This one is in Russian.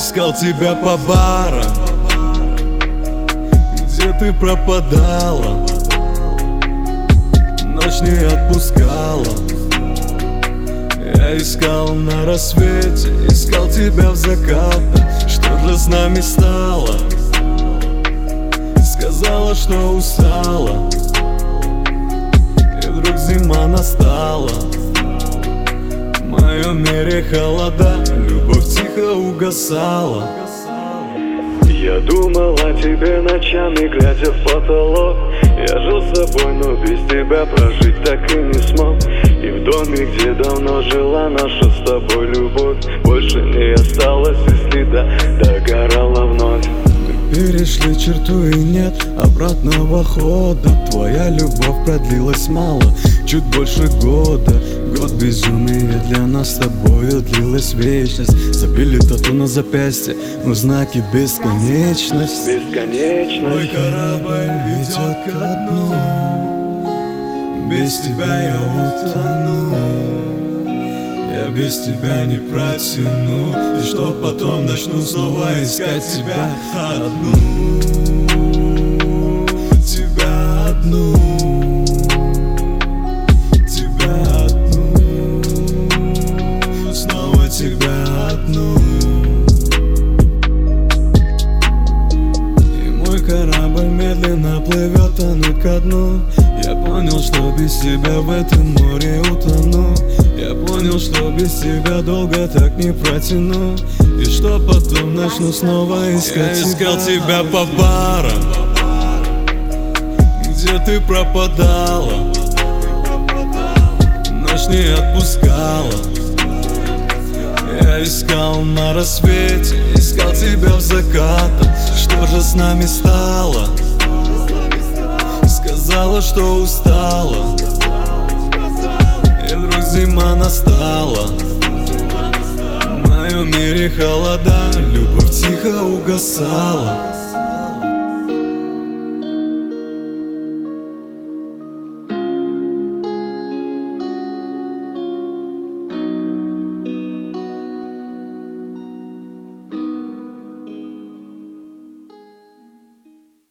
искал тебя по барам. Где ты пропадала? Ночь не отпускала. Искал на рассвете Искал тебя в закатах Что же с нами стало? Сказала, что устала. И вдруг зима настала. В моем мире холода Любовь тихо угасала. Я думал о тебе ночами, глядя в потолок. Я жил с собой, но без тебя прожить так и не смог доме, где давно жила наша с тобой любовь. Больше не осталось и следа, догорала вновь. Перешли черту и нет обратного хода. Твоя любовь продлилась мало, чуть больше года. Год безумия для нас с тобою длилась вечность. Забили тату на запястье, но знаки бесконечности. Мой Бесконечность корабль ведет ко дну Без тебя я утону. Я без тебя не протяну. И что потом начну снова искать тебя одну? Тебя одну. Тебя одну. Снова тебя одну. И мой корабль медленно плывет, тонет ко дну Я понял, что без тебя в этом море утону. Я понял, что без тебя долго так не протяну. И что потом начну снова искать Я искал тебя? по барам Где ты пропадала. Ночь не отпускала. Я искал на рассвете, искал тебя в закатах. Что же с нами стало? Сказала, что устала. И вдруг зима настала. В моем мире холода, любовь тихо угасала